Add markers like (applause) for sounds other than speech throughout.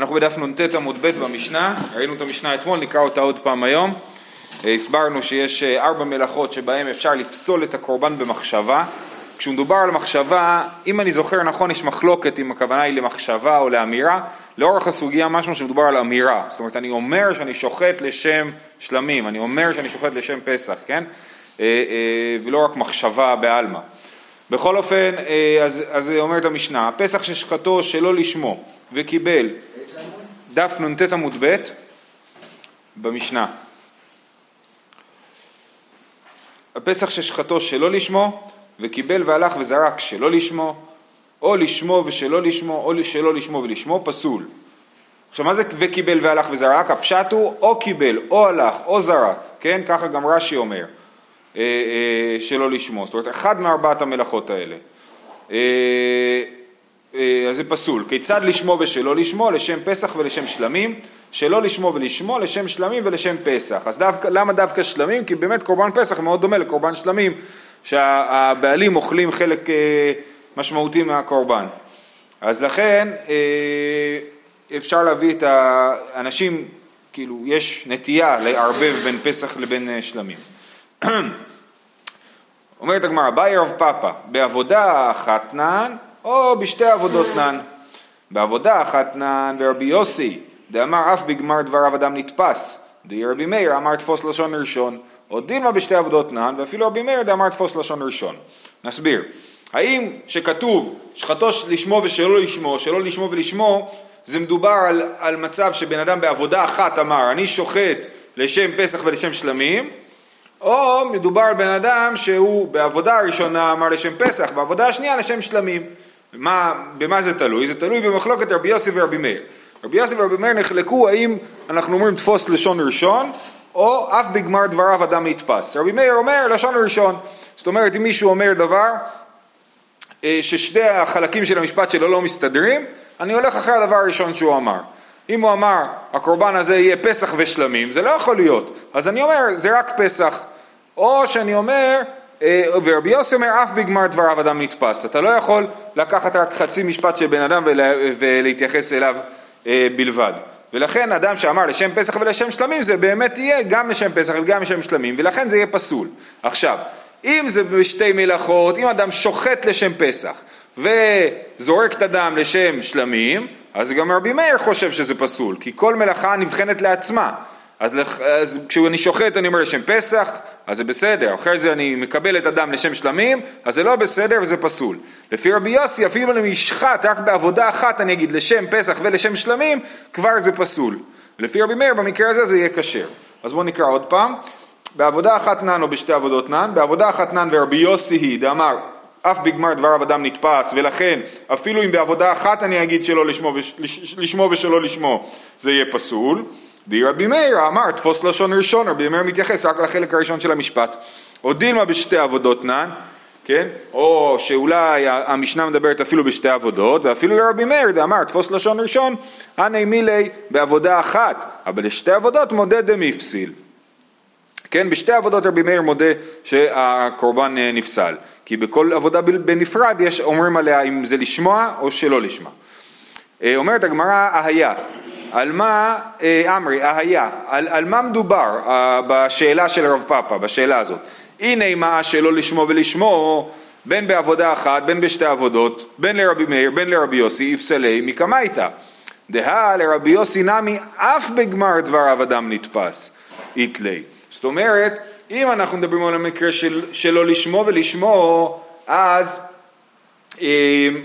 אנחנו בדף נ"ט עמוד ב' במשנה, ראינו את המשנה אתמול, נקרא אותה עוד פעם היום. אה, הסברנו שיש אה, ארבע מלאכות שבהן אפשר לפסול את הקורבן במחשבה. כשמדובר על מחשבה, אם אני זוכר נכון, יש מחלוקת אם הכוונה היא למחשבה או לאמירה. לאורך הסוגיה משהו שמדובר על אמירה. זאת אומרת, אני אומר שאני שוחט לשם שלמים, אני אומר שאני שוחט לשם פסח, כן? אה, ולא רק מחשבה בעלמא. בכל אופן, אז, אז אומרת המשנה, פסח ששחטו שלא לשמו וקיבל דף נ"ט עמוד ב' במשנה. הפסח ששחטו שלא לשמו וקיבל והלך וזרק שלא לשמו או לשמו ושלא לשמו או שלא לשמו ולשמו פסול. עכשיו מה זה וקיבל והלך וזרק? הפשט הוא או קיבל או הלך או זרק, כן? ככה גם רש"י אומר אה, אה, שלא לשמו, זאת אומרת אחד מארבעת המלאכות האלה. אה, אה, אז זה פסול. כיצד לשמו ושלא לשמו? לשם פסח ולשם שלמים, שלא לשמו ולשמו לשם שלמים ולשם פסח. אז דווקא, למה דווקא שלמים? כי באמת קורבן פסח מאוד דומה לקורבן שלמים, שהבעלים אוכלים חלק אה, משמעותי מהקורבן. אז לכן אה, אפשר להביא את האנשים, כאילו יש נטייה לערבב בין פסח לבין שלמים. (clears throat) אומרת הגמרא, באי רב פאפא, בעבודה אחת נען או בשתי עבודות נן. בעבודה אחת נן ורבי יוסי, דאמר אף בגמר דבריו אדם נתפס, די רבי מאיר אמר תפוס לשון ראשון, עוד דילמה בשתי עבודות נן, ואפילו רבי מאיר דאמר תפוס לשון ראשון. נסביר. האם שכתוב שחטו לשמו ושלא לשמו, שלא לשמו ולשמו, זה מדובר על, על מצב שבן אדם בעבודה אחת אמר, אני שוחט לשם פסח ולשם שלמים, או מדובר בן אדם שהוא בעבודה הראשונה אמר לשם פסח, בעבודה השנייה לשם שלמים. מה, במה זה תלוי? זה תלוי במחלוקת רבי יוסי ורבי מאיר. רבי יוסי ורבי מאיר נחלקו האם אנחנו אומרים תפוס לשון ראשון, או אף בגמר דבריו אדם נתפס. רבי מאיר אומר לשון ראשון. זאת אומרת, אם מישהו אומר דבר אה, ששתי החלקים של המשפט שלו לא מסתדרים, אני הולך אחרי הדבר הראשון שהוא אמר. אם הוא אמר, הקורבן הזה יהיה פסח ושלמים, זה לא יכול להיות. אז אני אומר, זה רק פסח. או שאני אומר, אה, ורבי יוסי אומר אף בגמר דבריו אדם נתפס, אתה לא יכול לקחת רק חצי משפט של בן אדם ולהתייחס אליו אה, בלבד. ולכן אדם שאמר לשם פסח ולשם שלמים זה באמת יהיה גם לשם פסח וגם לשם שלמים ולכן זה יהיה פסול. עכשיו, אם זה בשתי מלאכות, אם אדם שוחט לשם פסח וזורק את הדם לשם שלמים, אז גם רבי מאיר חושב שזה פסול, כי כל מלאכה נבחנת לעצמה. אז, אז כשאני שוחט אני אומר לשם פסח, אז זה בסדר, אחרי זה אני מקבל את הדם לשם שלמים, אז זה לא בסדר וזה פסול. לפי רבי יוסי, אפילו אם אני אשחט רק בעבודה אחת אני אגיד לשם פסח ולשם שלמים, כבר זה פסול. לפי רבי מאיר במקרה הזה זה יהיה כשר. אז בואו נקרא עוד פעם. בעבודה אחת נן או בשתי עבודות נן, בעבודה אחת נן ורבי יוסי היא, דאמר אף בגמר דבריו אדם נתפס, ולכן אפילו אם בעבודה אחת אני אגיד שלא לשמו, לשמו ושלא לשמו, זה יהיה פסול. די רבי מאיר אמר תפוס לשון ראשון, רבי מאיר מתייחס רק לחלק הראשון של המשפט. או דילמה בשתי עבודות נן, כן? או שאולי המשנה מדברת אפילו בשתי עבודות, ואפילו לרבי מאיר דאמר תפוס לשון ראשון, הנה מילי בעבודה אחת, אבל לשתי עבודות מודה דמיפסיל. כן, בשתי עבודות רבי מאיר מודה שהקורבן אה, נפסל, כי בכל עבודה בנפרד יש אומרים עליה אם זה לשמוע או שלא לשמוע. אה, אומרת הגמרא אהיה, על מה, אה, אמרי, אהיה, על, על מה מדובר אה, בשאלה של רב פאפא, בשאלה הזאת? הנה מה שלא לשמו ולשמו, בין בעבודה אחת, בין בשתי עבודות, בין לרבי מאיר, בין לרבי יוסי, יפסלי מקמייתא. דהה לרבי יוסי נמי אף בגמר דבריו אדם נתפס, איתלי. זאת אומרת, אם אנחנו מדברים על המקרה של, שלא לשמו ולשמו, אז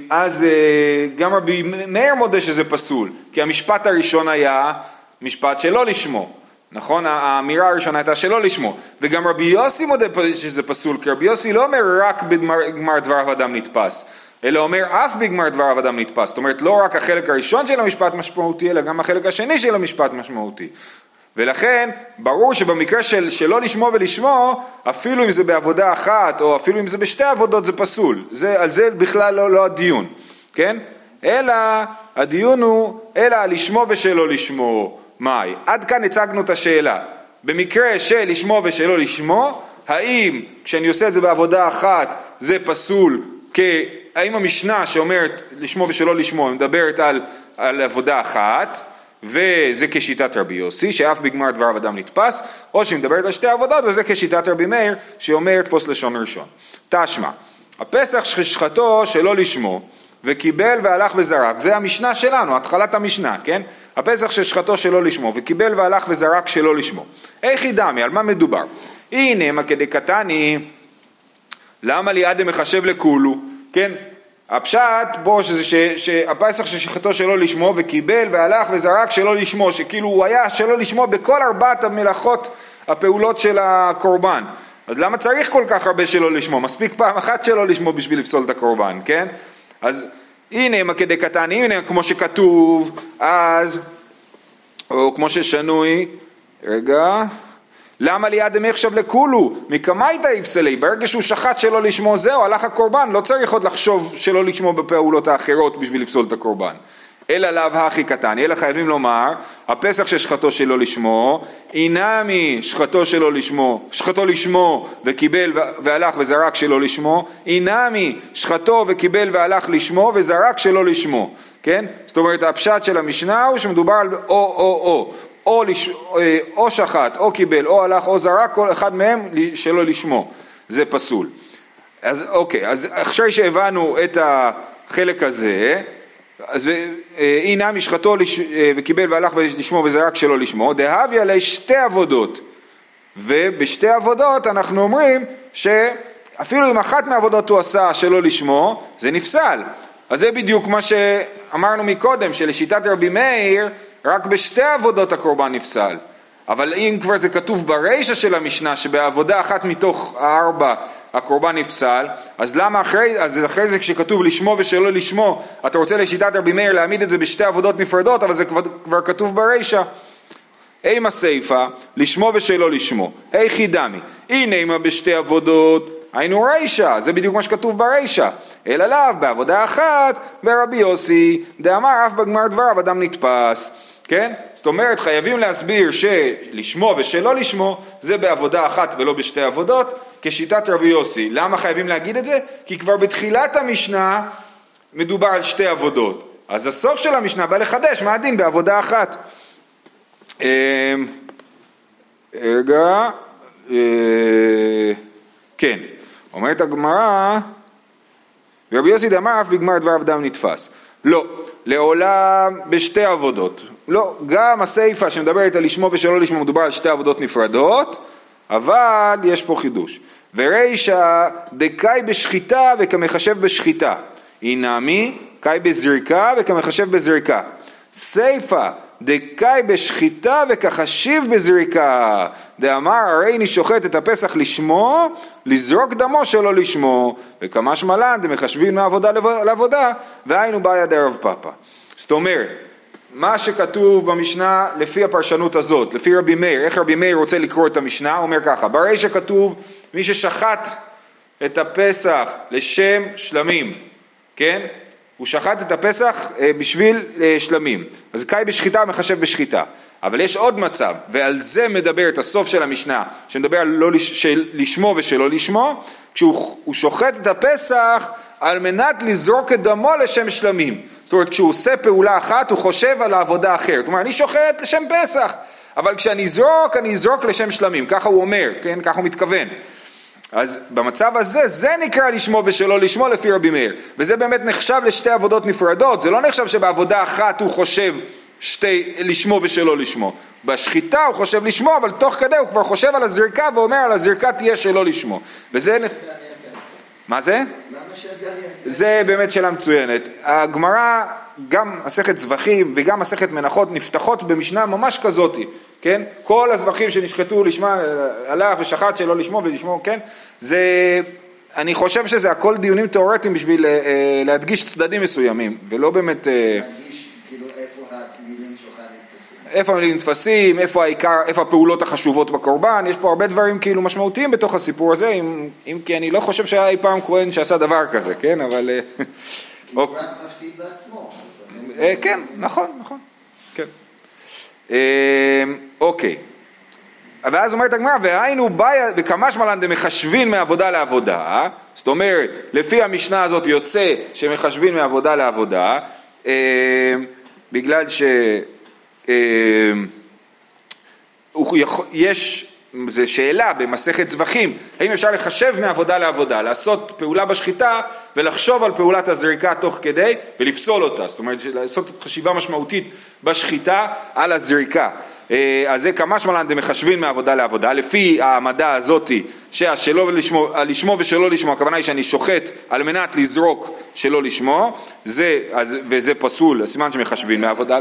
אז אה, גם רבי מאיר מודה שזה פסול, כי המשפט הראשון היה משפט שלא לשמו, נכון? האמירה הראשונה הייתה שלא לשמו, וגם רבי יוסי מודה שזה פסול, כי רבי יוסי לא אומר רק בגמר דבריו אדם נתפס, אלא אומר אף בגמר דבריו אדם נתפס, זאת אומרת לא רק החלק הראשון של המשפט משמעותי, אלא גם החלק השני של המשפט משמעותי. ולכן ברור שבמקרה של שלא לשמו ולשמו, אפילו אם זה בעבודה אחת או אפילו אם זה בשתי עבודות זה פסול, זה, על זה בכלל לא, לא הדיון, כן? אלא הדיון הוא אלא לשמו ושלא לשמו, מהי? עד כאן הצגנו את השאלה. במקרה של לשמו ושלא לשמו, האם כשאני עושה את זה בעבודה אחת זה פסול, האם המשנה שאומרת לשמו ושלא לשמו, מדברת על על עבודה אחת, וזה כשיטת רבי יוסי, שאף בגמר דבריו אדם נתפס, או שהיא מדברת על שתי עבודות, וזה כשיטת רבי מאיר, שאומר תפוס לשון ראשון. תשמע, הפסח שכחתו שלא לשמו, וקיבל והלך וזרק, זה המשנה שלנו, התחלת המשנה, כן? הפסח ששחטו שלא לשמו, וקיבל והלך וזרק שלא לשמו. איך היא דמי, על מה מדובר? הנה מה כדי קטני, למה ליעד מחשב לכולו, כן? הפשט בו שזה ש, שהפסח ששחטו שלא לשמו וקיבל והלך וזרק שלא לשמו, שכאילו הוא היה שלא לשמו בכל ארבעת המלאכות הפעולות של הקורבן. אז למה צריך כל כך הרבה שלא לשמו? מספיק פעם אחת שלא לשמו בשביל לפסול את הקורבן, כן? אז הנה מה כדי קטן, הנה כמו שכתוב, אז, או כמו ששנוי, רגע, למה ליד עכשיו לכולו? מקמייתא יפסלי, ברגע שהוא שחט שלא לשמו זהו, הלך הקורבן, לא צריך עוד לחשוב שלא לשמו בפעולות האחרות בשביל לפסול את הקורבן. אלא לאו הכי קטן, אלא חייבים לומר, הפסח ששחטו שלא לשמו, אינמי שחטו שלא לשמו, שחטו לשמו וקיבל והלך וזרק שלא לשמו, אינמי שחטו וקיבל והלך לשמו וזרק שלא לשמו, כן? זאת אומרת הפשט של המשנה הוא שמדובר על או או או, או, לש... אה, או שחט או קיבל או הלך או זרק, כל אחד מהם שלא לשמו, זה פסול. אז אוקיי, אז אחרי שהבנו את החלק הזה, אז אי נמי שחטו וקיבל והלך לשמו וזרק שלא לשמו, דהביא עלי שתי עבודות. ובשתי עבודות אנחנו אומרים שאפילו אם אחת מהעבודות הוא עשה שלא לשמו, זה נפסל. אז זה בדיוק מה שאמרנו מקודם, שלשיטת רבי מאיר, רק בשתי עבודות הקורבן נפסל. אבל אם כבר זה כתוב ברישא של המשנה, שבעבודה אחת מתוך הארבע הקורבן נפסל, אז למה אחרי, אז אחרי זה כשכתוב לשמו ושלא לשמו, אתה רוצה לשיטת רבי מאיר להעמיד את זה בשתי עבודות נפרדות, אבל זה כבר, כבר כתוב ברישא. אימה סיפה, לשמו ושלא לשמו. היכי דמי, הנה אימה בשתי עבודות, היינו רישא, זה בדיוק מה שכתוב ברישא. אלא לאו בעבודה אחת, ורבי יוסי, דאמר אף בגמר דבריו אדם נתפס. כן? זאת אומרת חייבים להסביר שלשמו ושלא לשמו זה בעבודה אחת ולא בשתי עבודות כשיטת רבי יוסי. למה חייבים להגיד את זה? כי כבר בתחילת המשנה מדובר על שתי עבודות. אז הסוף של המשנה בא לחדש מה הדין בעבודה אחת. אמ, רגע, אה, כן, אומרת הגמרא, ורבי יוסי דאמר אף בגמר דבר אדם נתפס. לא, לעולם בשתי עבודות. לא, גם הסיפא שמדברת על לשמו ושלא לשמו מדובר על שתי עבודות נפרדות, אבל יש פה חידוש. ורישא דקאי בשחיטה וכמחשב בשחיטה. אינמי קאי בזריקה וכמחשב בזריקה. סיפא דקאי בשחיטה וכחשיב בזריקה. דאמר הרי אני שוחט את הפסח לשמו, לזרוק דמו שלא לשמו. וכמה שמלן דמחשבים מעבודה לעבודה, והיינו בעיה דרב פאפא. זאת אומרת, מה שכתוב במשנה לפי הפרשנות הזאת, לפי רבי מאיר, איך רבי מאיר רוצה לקרוא את המשנה, הוא אומר ככה, ברי שכתוב מי ששחט את הפסח לשם שלמים, כן? הוא שחט את הפסח אה, בשביל אה, שלמים, אז קאי בשחיטה מחשב בשחיטה. אבל יש עוד מצב, ועל זה מדבר את הסוף של המשנה, שמדבר על לא לש, לשמו ושלא לשמו, כשהוא שוחט את הפסח על מנת לזרוק את דמו לשם שלמים. זאת אומרת, כשהוא עושה פעולה אחת, הוא חושב על העבודה אחרת. אומר, אני שוחט לשם פסח, אבל כשאני אזרוק, אני אזרוק לשם שלמים. ככה הוא אומר, כן? ככה הוא מתכוון. אז במצב הזה, זה נקרא לשמו ושלא לשמו לפי רבי מאיר. וזה באמת נחשב לשתי עבודות נפרדות, זה לא נחשב שבעבודה אחת הוא חושב שתי, לשמו ושלא לשמו. בשחיטה הוא חושב לשמו, אבל תוך כדי הוא כבר חושב על הזריקה ואומר על הזריקה תהיה שלא לשמו. וזה... מה זה? זה באמת שאלה מצוינת. הגמרא, גם מסכת זבחים וגם מסכת מנחות נפתחות במשנה ממש כזאתי, כן? כל הזבחים שנשחטו לשמה, הלך ושחט שלא לשמו ולשמו, כן? זה, אני חושב שזה הכל דיונים תיאורטיים בשביל אה, להדגיש צדדים מסוימים, ולא באמת... אה, איפה המילים נתפסים, איפה העיקר, איפה הפעולות החשובות בקורבן, יש פה הרבה דברים כאילו משמעותיים בתוך הסיפור הזה, אם, אם כי אני לא חושב שהיה אי פעם כהן שעשה דבר כזה, כן, אבל... אה, הוא (laughs) רק בעצמו. אה, כן, נכון, נכון, כן. אה, אוקיי. ואז אומרת הגמרא, והיינו באיה, וכמה שמלן דמחשבין מעבודה לעבודה, זאת אומרת, לפי המשנה הזאת יוצא שמחשבין מעבודה לעבודה, בגלל ש... יכול- יש, זו שאלה במסכת זבחים, האם אפשר לחשב מעבודה לעבודה, לעשות פעולה בשחיטה ולחשוב על פעולת הזריקה תוך כדי ולפסול אותה, זאת אומרת לעשות חשיבה משמעותית בשחיטה על הזריקה. אה, אז זה כמה שמלן דמחשבין מעבודה לעבודה, לפי העמדה הזאתי שהשלא לשמו, הלשמו ושלא לשמו, הכוונה היא שאני שוחט על מנת לזרוק שלא לשמו, זה, אז, וזה פסול, סימן שמחשבין מעבודה,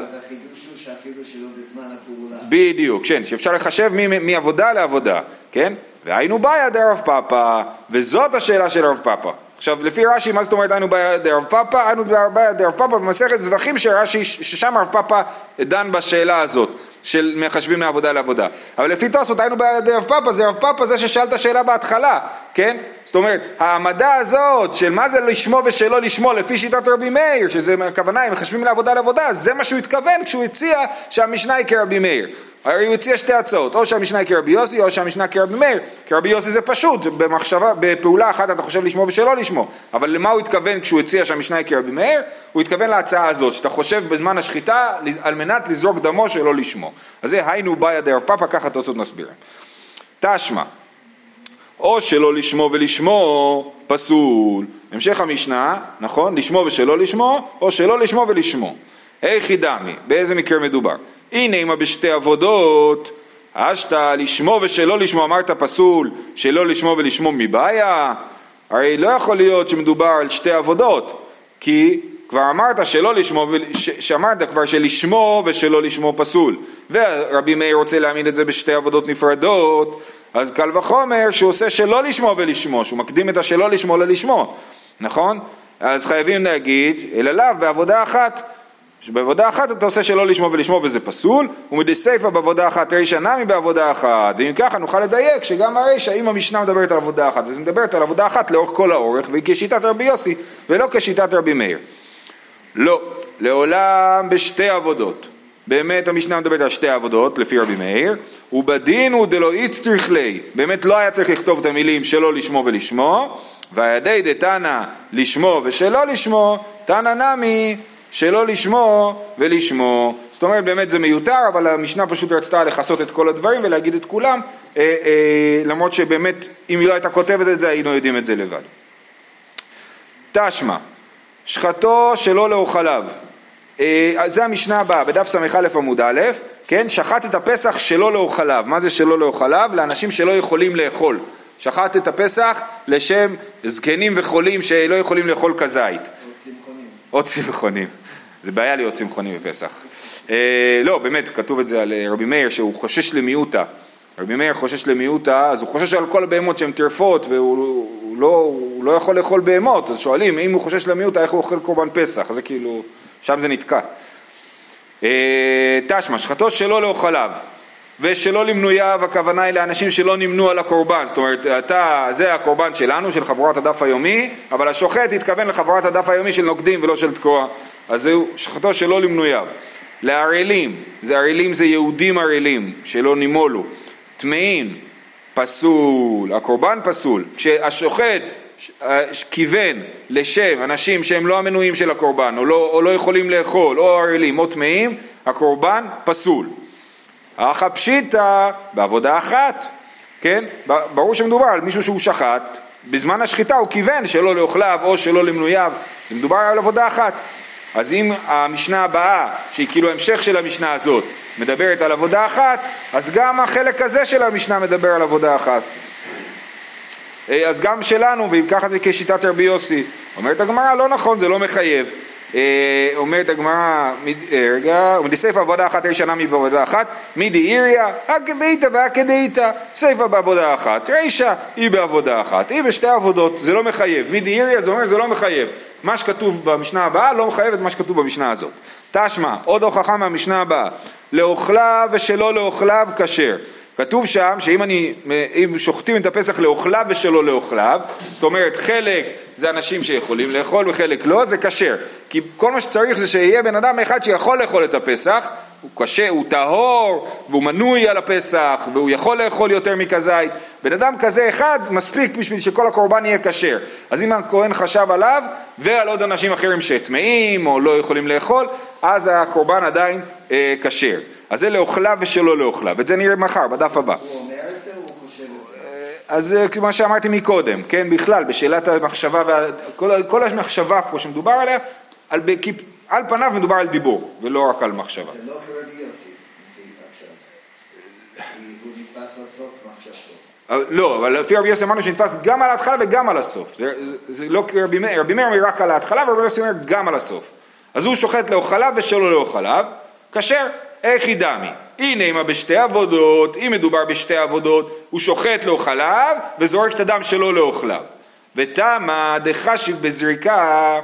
שאפילו שלא בזמן הפעולה. בדיוק, כן, שאפשר לחשב מעבודה לעבודה, כן? והיינו בעיה דרב פאפא, וזאת השאלה של רב פאפא. עכשיו, לפי רש"י, מה זאת אומרת היינו בעיה דרב פאפא? היינו בעיה דרב פאפא במסכת זבחים שרש"י, ששם רב פאפא דן בשאלה הזאת. של מחשבים מעבודה לעבודה. אבל לפי תוספות היינו ברב פאפא, זה רב פאפא זה ששאל את השאלה בהתחלה, כן? זאת אומרת, העמדה הזאת של מה זה לשמו ושלא לשמו לפי שיטת רבי מאיר, שזה הכוונה, אם מחשבים לעבודה לעבודה, זה מה שהוא התכוון כשהוא הציע שהמשנה היא כרבי מאיר. הרי הוא הציע שתי הצעות, או שהמשנה היא כרבי יוסי או שהמשנה כרבי מאיר. כרבי יוסי זה פשוט, במחשבה, בפעולה אחת אתה חושב לשמו ושלא לשמו. אבל למה הוא התכוון כשהוא הציע שהמשנה היא כרבי מאיר? הוא התכוון להצעה הזאת, שאתה חושב בזמן השחיטה על מנת לזרוק דמו שלא לשמו. אז זה היינו באיה דרב פאפא, ככה תוספות מסבירים. תשמע, או שלא לשמו ולשמו פסול. המשך המשנה, נכון? לשמו ושלא לשמו, או שלא לשמו ולשמו. היכי דמי, באיזה מקרה מדובר? הנה אם בשתי עבודות, אשתא לשמו ושלא לשמו, אמרת פסול, שלא לשמו ולשמו מבעיה? הרי לא יכול להיות שמדובר על שתי עבודות, כי כבר אמרת שלא לשמו, ש- שאמרת כבר שלשמו ושלא לשמו פסול, ורבי מאיר רוצה להעמיד את זה בשתי עבודות נפרדות, אז קל וחומר שהוא עושה שלא לשמו ולשמו, שהוא מקדים את השלא לשמו ללשמו, נכון? אז חייבים להגיד, אלא לאו בעבודה אחת. שבעבודה אחת אתה עושה שלא לשמו ולשמו וזה פסול, ומדסיפא בעבודה אחת רישא נמי בעבודה אחת, ואם ככה נוכל לדייק שגם הרישא, אם המשנה מדברת על עבודה אחת, אז היא מדברת על עבודה אחת לאורך כל האורך, והיא כשיטת רבי יוסי, ולא כשיטת רבי מאיר. לא, לעולם בשתי עבודות. באמת המשנה מדברת על שתי עבודות, לפי רבי מאיר, ובדין הוא דלא איצטריך ליה, באמת לא היה צריך לכתוב את המילים שלא לשמו ולשמו, והידי דתנא לשמו ושלא לשמו, תנא נמי שלא לשמו ולשמו. זאת אומרת באמת זה מיותר, אבל המשנה פשוט רצתה לכסות את כל הדברים ולהגיד את כולם, אה, אה, למרות שבאמת אם היא לא הייתה כותבת את זה היינו יודעים את זה לבד. תשמע, שחטו שלא לאוכליו. אה, זה המשנה הבאה, בדף ס"א עמוד א', כן, שחט את הפסח שלא לאוכליו. מה זה שלא לאוכליו? לאנשים שלא יכולים לאכול. שחט את הפסח לשם זקנים וחולים שלא יכולים לאכול כזית. או צמחונים. או צמחונים. זה בעיה להיות צמחונים בפסח. אה, לא, באמת, כתוב את זה על אה, רבי מאיר שהוא חושש למיעוטה. רבי מאיר חושש למיעוטה, אז הוא חושש על כל הבהמות שהן טרפות והוא הוא לא, הוא לא יכול לאכול בהמות, אז שואלים אם הוא חושש למיעוטה איך הוא אוכל קורבן פסח, זה כאילו, שם זה נתקע. אה, תשמע, שחטו שלא לאוכליו ושלא למנוייו, הכוונה היא לאנשים שלא נמנו על הקורבן, זאת אומרת, אתה, זה הקורבן שלנו, של חבורת הדף היומי, אבל השוחט התכוון לחבורת הדף היומי של נוקדים ולא של תקוע, אז זהו שחטו שלא למנוייו. לערלים, זה ערלים זה יהודים ערלים, שלא נימולו, טמאים, פסול, הקורבן פסול, כשהשוחט אה, כיוון לשם אנשים שהם לא המנויים של הקורבן או לא, או לא יכולים לאכול או ערלים או טמאים, הקורבן פסול. אחא פשיטא בעבודה אחת, כן? ברור שמדובר על מישהו שהוא שחט, בזמן השחיטה הוא כיוון שלא לאוכליו או שלא למנוייו, זה מדובר על עבודה אחת. אז אם המשנה הבאה, שהיא כאילו המשך של המשנה הזאת, מדברת על עבודה אחת, אז גם החלק הזה של המשנה מדבר על עבודה אחת. אה, אז גם שלנו, ואם ככה זה כשיטת רבי יוסי. אומרת הגמרא, לא נכון, זה לא מחייב. אה, אומרת הגמרא, מד- אה, רגע, ומדסיפא עבודה אחת ראשונה מעבודה אחת, מדאיריה, הכדאיתא והכדאיתא, סיפא בעבודה אחת, רישא היא בעבודה אחת, היא בשתי עבודות, זה לא מחייב, מדאיריה זה אומר זה לא מחייב, מה שכתוב במשנה הבאה לא מחייב את מה שכתוב במשנה הזאת. תשמע, עוד הוכחה מהמשנה הבאה, לאוכליו ושלא לאוכליו כשר, כתוב שם שאם אני, אם שוחטים את הפסח לאוכליו ושלא לאוכליו, זאת אומרת חלק זה אנשים שיכולים לאכול וחלק לא, זה כשר. כי כל מה שצריך זה שיהיה בן אדם אחד שיכול לאכול את הפסח, הוא קשה, הוא טהור, והוא מנוי על הפסח, והוא יכול לאכול יותר מכזית. בן אדם כזה אחד מספיק בשביל שכל הקורבן יהיה כשר. אז אם הכהן חשב עליו ועל עוד אנשים אחרים שטמאים או לא יכולים לאכול, אז הקורבן עדיין אה, כשר. אז זה לאוכליו ושלא לאוכליו. את זה נראה מחר, בדף הבא. הוא אומר את זה או הוא חושב את זה? אז אה, כמו שאמרתי מקודם, כן, בכלל, בשאלת המחשבה, וה... כל, כל המחשבה פה שמדובר עליה, על, כי על פניו מדובר על דיבור, ולא רק על מחשבה. זה לא. אבל- לא, אבל לפי רבי יוסי אמרנו שנתפס גם על ההתחלה וגם על הסוף. זה, זה, זה לא כרבי מאיר, רבי מאיר אומר רק על ההתחלה ורבי יוסי אומר גם על הסוף. אז הוא שוחט לאוכליו ושלא לאוכליו, כשר, איך היא דמי? הנה אם בשתי עבודות, אם מדובר בשתי עבודות, הוא שוחט לאוכליו וזורק את הדם שלו לאוכליו. ותמה דחשיב בזריקה,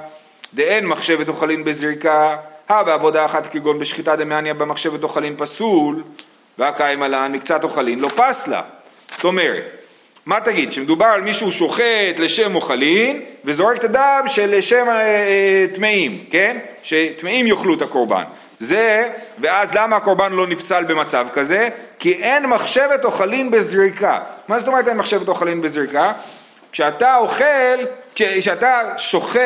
דאין מחשבת אוכלין בזריקה, הא בעבודה אחת כגון בשחיטה דמאניה במחשבת אוכלין פסול, והקיים עלן מקצת אוכלין לא פסלה. זאת אומרת, מה תגיד, שמדובר על מישהו שוחט לשם אוכלין וזורק את הדם שלשם אה, אה, טמאים, כן? שטמאים יאכלו את הקורבן. זה, ואז למה הקורבן לא נפסל במצב כזה? כי אין מחשבת אוכלין בזריקה. מה זאת אומרת אין מחשבת אוכלין בזריקה? כשאתה אוכל, כש- כשאתה שוחט,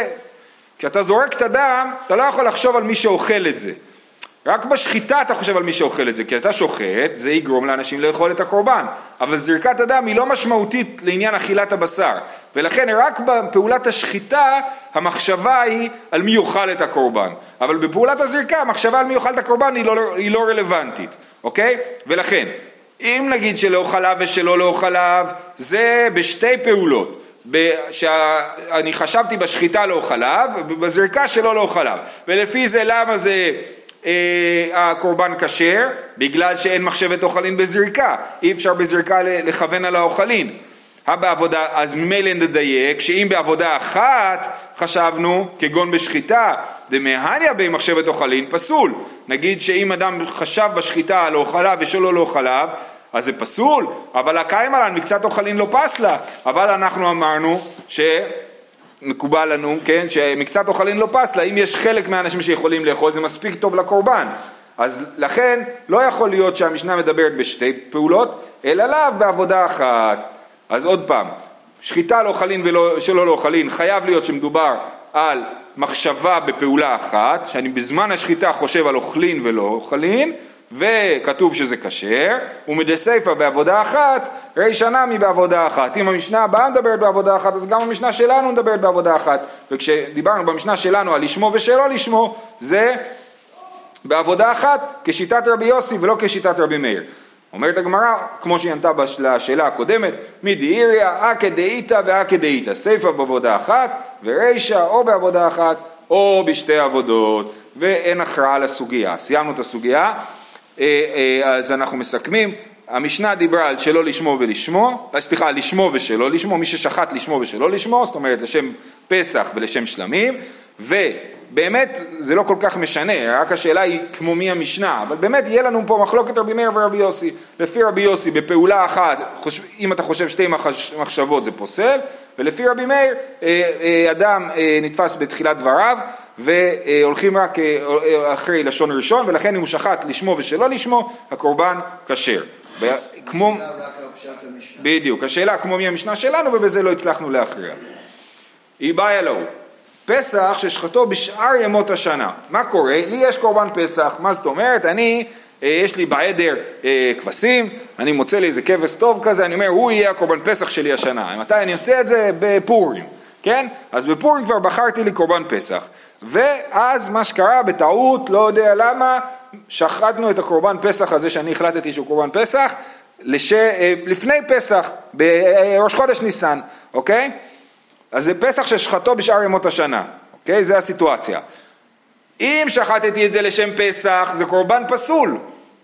כשאתה זורק את הדם, אתה לא יכול לחשוב על מי שאוכל את זה. רק בשחיטה אתה חושב על מי שאוכל את זה, כי אתה שוחט, זה יגרום לאנשים לאכול את הקורבן. אבל זריקת הדם היא לא משמעותית לעניין אכילת הבשר. ולכן רק בפעולת השחיטה המחשבה היא על מי יאכל את הקורבן. אבל בפעולת הזריקה המחשבה על מי יאכל את הקורבן היא לא, היא לא רלוונטית, אוקיי? ולכן, אם נגיד שלאוכליו ושלא לאוכליו, זה בשתי פעולות. שאני חשבתי בשחיטה לאוכליו ובזריקה שלא לאוכליו ולפי זה למה זה הקורבן כשר? בגלל שאין מחשבת אוכלין בזריקה. אי אפשר בזריקה לכוון על האוכלין. הא בעבודה, אז ממילא נדייק שאם בעבודה אחת חשבנו כגון בשחיטה דמהניה במחשבת אוכלין פסול. נגיד שאם אדם חשב בשחיטה על אוכליו ושלא לאוכליו אז זה פסול, אבל הקיים עלן מקצת אוכלין לא פסלה, אבל אנחנו אמרנו שמקובל לנו, כן, שמקצת אוכלין לא פסלה, אם יש חלק מהאנשים שיכולים לאכול זה מספיק טוב לקורבן, אז לכן לא יכול להיות שהמשנה מדברת בשתי פעולות, אלא לאו בעבודה אחת. אז עוד פעם, שחיטה לאוכלין ושלא לאוכלין חייב להיות שמדובר על מחשבה בפעולה אחת, שאני בזמן השחיטה חושב על אוכלין ולא אוכלין, וכתוב שזה כשר, ומדסייפא בעבודה אחת, רישא נמי בעבודה אחת. אם המשנה הבאה מדברת בעבודה אחת, אז גם המשנה שלנו מדברת בעבודה אחת. וכשדיברנו במשנה שלנו על לשמו ושלא לשמו, זה בעבודה אחת, כשיטת רבי יוסי ולא כשיטת רבי מאיר. אומרת הגמרא, כמו שהיא ענתה לשאלה הקודמת, מדאיריא, אקא דאיתא ואקא דאיתא, סיפא בעבודה אחת, ורישא או בעבודה אחת או בשתי עבודות, ואין הכרעה לסוגיה. סיימנו את הסוגיה, אה, אה, אז אנחנו מסכמים. המשנה דיברה על שלא לשמו ולשמו, אה, סליחה, לשמו ושלא לשמו, מי ששחט לשמו ושלא לשמו, זאת אומרת לשם פסח ולשם שלמים, ובאמת זה לא כל כך משנה, רק השאלה היא כמו מי המשנה, אבל באמת יהיה לנו פה מחלוקת רבי מאיר ורבי יוסי. לפי רבי יוסי בפעולה אחת, אם אתה חושב שתי מחש, מחשבות זה פוסל, ולפי רבי מאיר אה, אה, אדם אה, נתפס בתחילת דבריו והולכים רק אה, אה, אחרי לשון ראשון, ולכן אם הוא שחט לשמו ושלא לשמו, הקורבן כשר. כמו... בדיוק, השאלה כמו מי המשנה שלנו ובזה לא הצלחנו להכריע. היא באה אלוהו, פסח ששחטו בשאר ימות השנה, מה קורה? לי יש קורבן פסח, מה זאת אומרת? אני, אה, יש לי בעדר אה, כבשים, אני מוצא לי איזה כבש טוב כזה, אני אומר הוא יהיה הקורבן פסח שלי השנה, מתי אני עושה את זה? בפורים, כן? אז בפורים כבר בחרתי לי קורבן פסח, ואז מה שקרה בטעות, לא יודע למה, שחטנו את הקורבן פסח הזה שאני החלטתי שהוא קורבן פסח, לש... אה, לפני פסח, בראש חודש ניסן, אוקיי? אז זה פסח ששחטו בשאר ימות השנה, אוקיי? זה הסיטואציה. אם שחטתי את זה לשם פסח, זה קורבן פסול,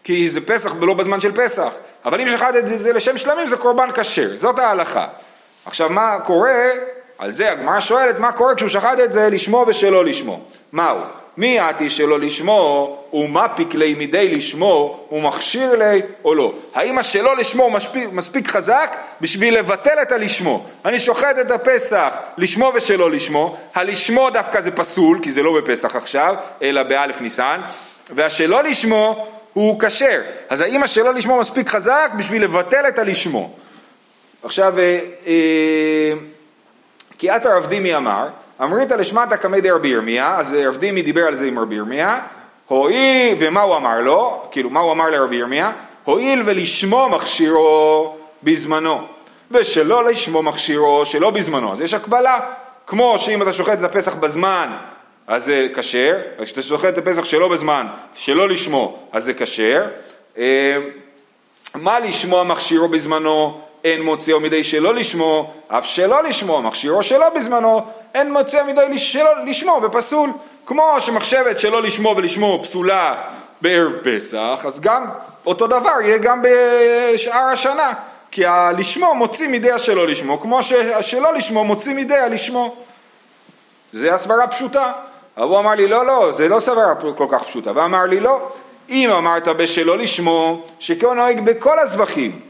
כי זה פסח ולא בזמן של פסח. אבל אם שחטתי את זה לשם שלמים, זה קורבן כשר, זאת ההלכה. עכשיו, מה קורה? על זה הגמרא שואלת, מה קורה כשהוא שחט את זה לשמו ושלא לשמו? מהו? מי עתי שלא לשמו ומפיק לי מדי לשמו ומכשיר לי או לא. האם השלא לשמו מספיק, מספיק חזק בשביל לבטל את הלשמו. אני שוחט את הפסח לשמו ושלא לשמו, הלשמו דווקא זה פסול כי זה לא בפסח עכשיו אלא באלף ניסן והשלא לשמו הוא כשר. אז האם השלא לשמו מספיק חזק בשביל לבטל את הלשמו. עכשיו, אה, אה, כי עתה רב דימי אמר אמרית לשמטה קמי דרבי ירמיה, אז רב דימי דיבר על זה עם רבי ירמיה, הואיל, ומה הוא אמר לו? כאילו, מה הוא אמר לרבי ירמיה? הואיל ולשמו מכשירו בזמנו, ושלא לשמו מכשירו שלא בזמנו. אז יש הקבלה, כמו שאם אתה שוחט את הפסח בזמן, אז זה כשר, וכשאתה שוחט את הפסח שלא בזמן, שלא לשמו, אז זה כשר. אה, מה לשמו מכשירו בזמנו? אין מוציאו מדי שלא לשמו, אף שלא לשמו, מכשירו שלא בזמנו, אין מוציאו מדי שלא לשמו ופסול. כמו שמחשבת שלא לשמו ולשמו פסולה בערב פסח, אז גם אותו דבר יהיה גם בשאר השנה. כי הלשמו מוציא מידי השלא לשמו, כמו שהשלא לשמו מוציא מידי הלשמו. זה הסברה פשוטה. אבל הוא אמר לי, לא, לא, זה לא סברה כל כך פשוטה. ואמר לי, לא, אם אמרת בשלא לשמו, שכן נוהג בכל הזבחים,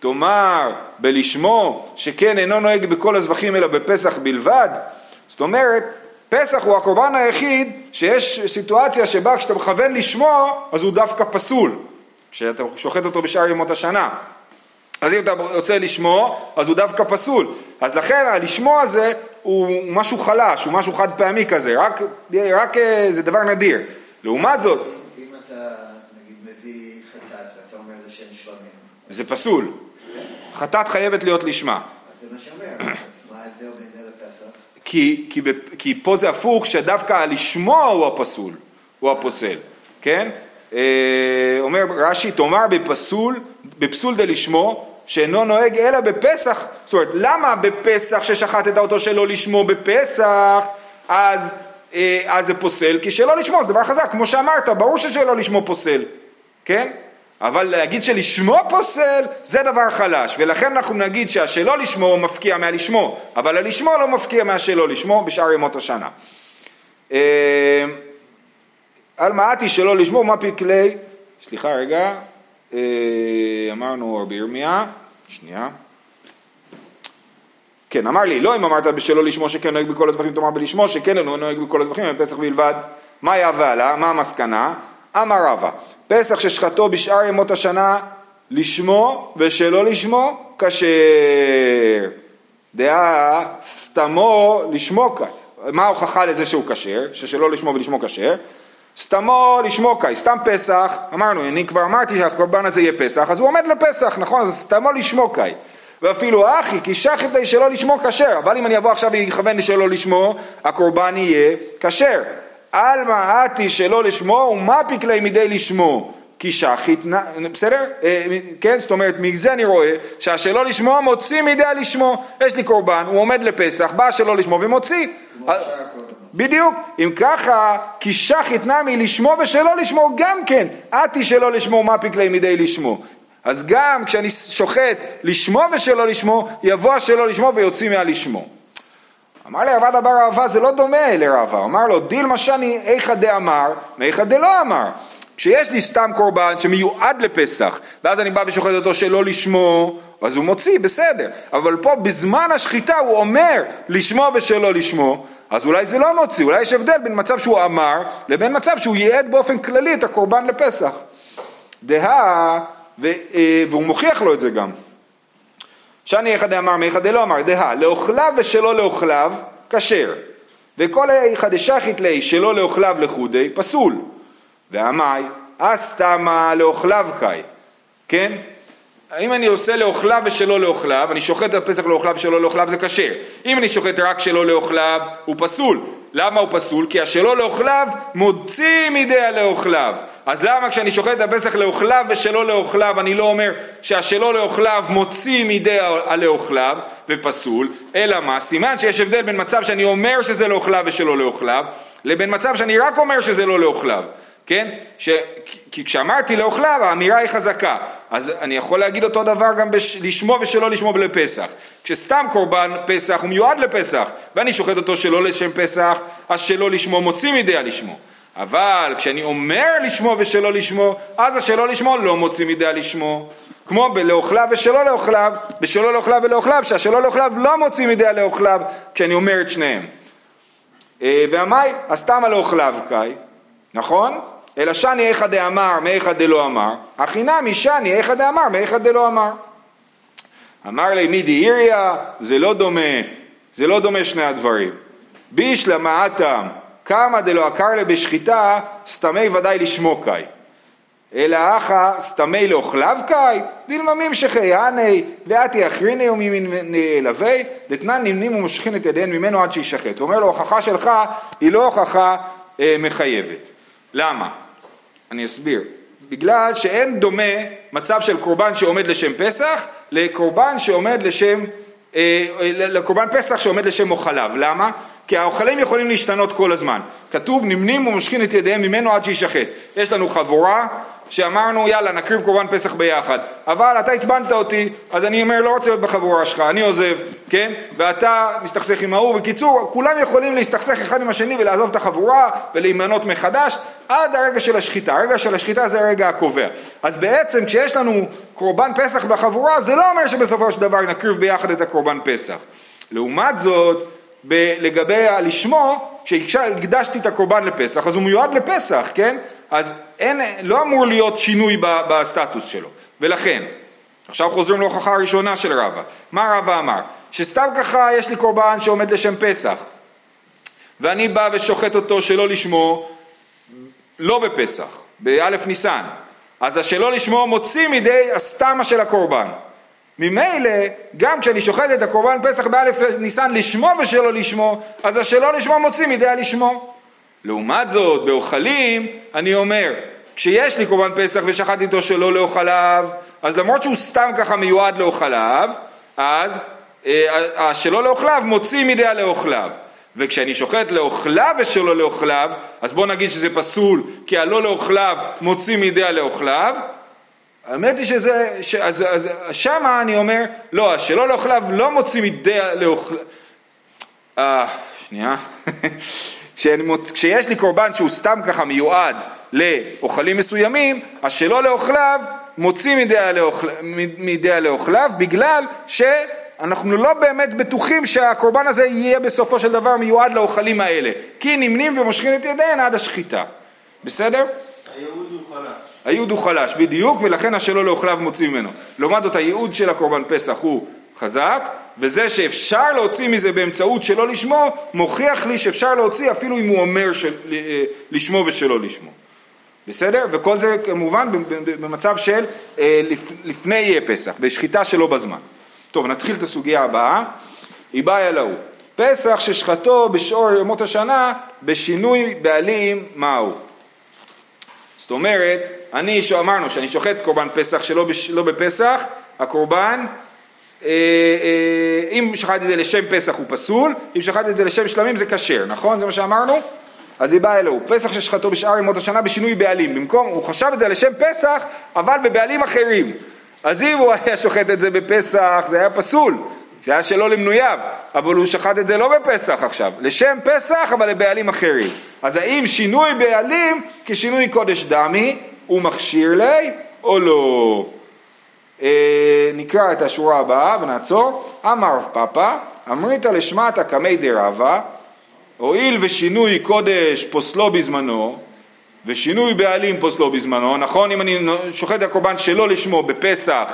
תאמר בלשמו שכן אינו נוהג בכל הזבחים אלא בפסח בלבד, זאת אומרת, פסח הוא הקורבן היחיד שיש סיטואציה שבה כשאתה מכוון לשמו, אז הוא דווקא פסול, כשאתה שוחט אותו בשאר ימות השנה. אז אם אתה עושה לשמו, אז הוא דווקא פסול. אז לכן הלשמו הזה הוא משהו חלש, הוא משהו חד פעמי כזה, רק, רק אה, זה דבר נדיר. לעומת זאת... אם אתה נגיד מביא חטאת ואתה אומר לשם שלמים. זה פסול. חטאת חייבת להיות לשמה. אז זה מה שאומר, אז מה ההבדל בין זה לפסח? כי, כי, כי פה זה הפוך, שדווקא הלשמו הוא הפסול, הוא הפוסל, כן? אה, אומר רש"י, תאמר בפסול, בפסול דלשמו, שאינו נוהג אלא בפסח, זאת אומרת, למה בפסח ששחטת אותו שלא לשמו בפסח, אז, אה, אז זה פוסל? כי שלא לשמו זה דבר חזק, כמו שאמרת, ברור ששלא לשמו פוסל, כן? אבל להגיד שלשמו פוסל זה דבר חלש ולכן אנחנו נגיד שהשלא לשמו מפקיע מהלשמו אבל הלשמו לא מפקיע מהשלא לשמו בשאר ימות השנה. אה, על מעטי שלא לשמו מה פקלי, סליחה רגע, אה, אמרנו רבי ירמיה, שנייה. כן, אמר לי, לא אם אמרת בשלא לשמו שכן נוהג בכל הדברים, תאמר בלשמו שכן אינו נוהג בכל הדברים, בפסח בלבד. מה היה ועלה? מה המסקנה? אמר רבא, פסח ששחטו בשאר ימות השנה לשמו ושלא לשמו כשר. דעה סתמו לשמו כאן. מה ההוכחה לזה שהוא כשר? ששלא לשמו ולשמו כשר? סתמו לשמו קאי, סתם פסח, אמרנו, אני כבר אמרתי שהקורבן הזה יהיה פסח, אז הוא עומד לפסח, נכון? אז סתמו לשמו קאי. ואפילו אחי, כי שחטי שלא לשמו כשר, אבל אם אני אבוא עכשיו ואכוון לשלא לשמו, הקורבן יהיה כשר. עלמא עתי שלא לשמו ומה פקלי מדי לשמו כי שחית, בסדר? אה, כן, זאת אומרת, מזה אני רואה שהשלא לשמו מוציא מידי הלשמו. יש לי קורבן, הוא עומד לפסח, בא השלא לשמו ומוציא. בדיוק, אם ככה, כי שחית נמי לשמו ושלא לשמו גם כן, עתי שלא לשמו מה פקלי מדי לשמו. אז גם כשאני שוחט לשמו ושלא לשמו, יבוא השלא לשמו ויוציא מהלשמו. אמר לי רבד אבר רבא זה לא דומה לרבא, אמר לו דילמה שאני איכא דאמר מאיכא דלא אמר. כשיש לי סתם קורבן שמיועד לפסח, ואז אני בא ושוחט אותו שלא לשמו, אז הוא מוציא, בסדר. אבל פה בזמן השחיטה הוא אומר לשמו ושלא לשמו, אז אולי זה לא מוציא, אולי יש הבדל בין מצב שהוא אמר לבין מצב שהוא ייעד באופן כללי את הקורבן לפסח. דהה, אה, והוא מוכיח לו את זה גם. שאני אחד אמר מאחד דלא אמר, דהה, לאוכליו ושלא לאוכליו, כשר. וכל איכא דשחית ליה שלא לאוכליו לחודי, פסול. ועמי, אסתמה לאוכליו קאי, כן? אם אני עושה לאוכליו ושלא לאוכליו, אני שוחט את הפסח לאוכליו ושלא לאוכליו זה כשר. אם אני שוחט רק שלא לאוכליו, הוא פסול. למה הוא פסול? כי השלא לאוכליו מוציא מידי הלאוכליו. אז למה כשאני שוחט את הפסח לאוכליו ושלא לאוכליו, אני לא אומר שהשלא לאוכליו מוציא מידי הלאוכליו ופסול, אלא מה? סימן שיש הבדל בין מצב שאני אומר שזה לאוכליו ושלא לאוכליו, לבין מצב שאני רק אומר שזה לא לאוכליו. כן? ש... כי כשאמרתי לאוכליו האמירה היא חזקה, אז אני יכול להגיד אותו דבר גם בש... לשמו ושלא לשמו לפסח. כשסתם קורבן פסח הוא מיועד לפסח, ואני שוחט אותו שלא לשם פסח, אז שלא לשמו מוציא מידי הלשמו. אבל כשאני אומר לשמו ושלא לשמו, אז השלא לשמו לא מוציא מידי לשמו. כמו בלאוכליו ושלא לאוכליו, בשלא לאוכליו ולאוכליו, שהשלא לאוכליו לא מוציא מידי לאוכליו כשאני אומר את שניהם. אה, והמאי, הסתמה לאוכליו קאי, נכון? אלא שני איכא דאמר מאיכא דלא אמר, הכי נמי שני איכא דאמר מאיכא דלא אמר. אמר לי מידי איריה, זה לא דומה, זה לא דומה שני הדברים. בישלמה אטם, כמה דלא עקר לה בשחיטה, סתמי ודאי לשמו קאי. אלא אחא סתמי לאוכליו קאי, דילממים שחייני, ואתי אחריני וממלווי, דתנן נמנים ומושכין את ידיהן ממנו עד שישחט. הוא אומר לו, הוכחה שלך היא לא הוכחה אה, מחייבת. למה? אני אסביר. בגלל שאין דומה מצב של קורבן שעומד לשם פסח לקורבן שעומד לשם, אה, לקורבן פסח שעומד לשם אוכליו. למה? כי האוכלים יכולים להשתנות כל הזמן. כתוב נמנים ומושכים את ידיהם ממנו עד שישחט. יש לנו חבורה שאמרנו יאללה נקריב קורבן פסח ביחד. אבל אתה עצבנת אותי אז אני אומר לא רוצה להיות בחבורה שלך אני עוזב כן? ואתה מסתכסך עם ההוא. בקיצור כולם יכולים להסתכסך אחד עם השני ולעזוב את החבורה ולהימנות מחדש עד הרגע של השחיטה. הרגע של השחיטה זה הרגע הקובע. אז בעצם כשיש לנו קורבן פסח בחבורה זה לא אומר שבסופו של דבר נקריב ביחד את הקורבן פסח. לעומת זאת ב- לגבי הלשמו כשהקדשתי את הקורבן לפסח אז הוא מיועד לפסח כן אז אין, לא אמור להיות שינוי בסטטוס שלו, ולכן, עכשיו חוזרים להוכחה הראשונה של רבא, מה רבא אמר? שסתם ככה יש לי קורבן שעומד לשם פסח, ואני בא ושוחט אותו שלא לשמו, לא בפסח, באלף ניסן, אז השלא לשמו מוציא מידי הסתמה של הקורבן. ממילא, גם כשאני שוחט את הקורבן פסח באלף ניסן לשמו ושלא לשמו, אז השלא לשמו מוציא מידי הלשמו. לעומת זאת, באוכלים, אני אומר, כשיש לי קורבן פסח ושחטתי אותו שלא לאוכליו, אז למרות שהוא סתם ככה מיועד לאוכליו, אז אה, שלא לאוכליו מוציא מידי הלאוכליו. וכשאני שוחט לאוכליו ושלא לאוכליו, אז בוא נגיד שזה פסול, כי הלא לאוכליו מוציא מידי הלאוכליו. האמת היא שזה, ש, אז, אז שמה אני אומר, לא, השלא לאוכליו לא מוציא מידי הלאוכליו. אה, שנייה. (laughs) כשיש לי קורבן שהוא סתם ככה מיועד לאוכלים מסוימים, אז שלא לאוכליו מוציא מידי הלאוכליו בגלל שאנחנו לא באמת בטוחים שהקורבן הזה יהיה בסופו של דבר מיועד לאוכלים האלה כי נמנים ומושכים את ידיהן עד השחיטה בסדר? הייעוד הוא חלש. הייעוד הוא בדיוק, ולכן השלא לאוכליו מוציא ממנו. לעומת זאת הייעוד של הקורבן פסח הוא חזק, וזה שאפשר להוציא מזה באמצעות שלא לשמו, מוכיח לי שאפשר להוציא אפילו אם הוא אומר של, אה, לשמו ושלא לשמו. בסדר? וכל זה כמובן במצב של אה, לפני פסח, בשחיטה שלא בזמן. טוב, נתחיל את הסוגיה הבאה. איבאיה להו. פסח ששחטו בשאור ימות השנה בשינוי בעלים מהו. זאת אומרת, אני, אמרנו שאני שוחט קורבן פסח שלא בש, לא בפסח, הקורבן אה, אה, אם שחט את זה לשם פסח הוא פסול, אם שחט את זה לשם שלמים זה כשר, נכון? זה מה שאמרנו? אז היא באה אלוהו, פסח ששחטו בשאר ימות השנה בשינוי בעלים, במקום, הוא חשב את זה לשם פסח, אבל בבעלים אחרים. אז אם הוא היה שוחט את זה בפסח, זה היה פסול, זה היה שלא למנוייו, אבל הוא שחט את זה לא בפסח עכשיו, לשם פסח אבל לבעלים אחרים. אז האם שינוי בעלים כשינוי קודש דמי, הוא מכשיר לי או לא? אה, נקרא את השורה הבאה ונעצור. אמר רב פאפא, אמריתא לשמטה קמי דרבה, הואיל ושינוי קודש פוסלו בזמנו, ושינוי בעלים פוסלו בזמנו, נכון? אם אני שוחט את הקורבן שלא לשמו בפסח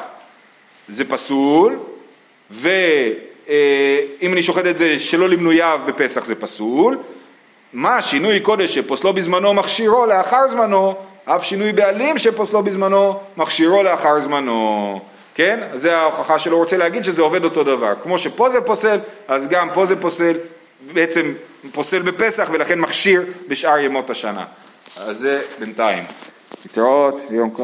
זה פסול, ואם אני שוחט את זה שלא למנוייו בפסח זה פסול, מה שינוי קודש שפוסלו בזמנו מכשירו לאחר זמנו אף שינוי בעלים שפוסלו בזמנו, מכשירו לאחר זמנו. כן? זה ההוכחה שלו רוצה להגיד שזה עובד אותו דבר. כמו שפה זה פוסל, אז גם פה זה פוסל, בעצם פוסל בפסח ולכן מכשיר בשאר ימות השנה. אז זה בינתיים. להתראות, יום.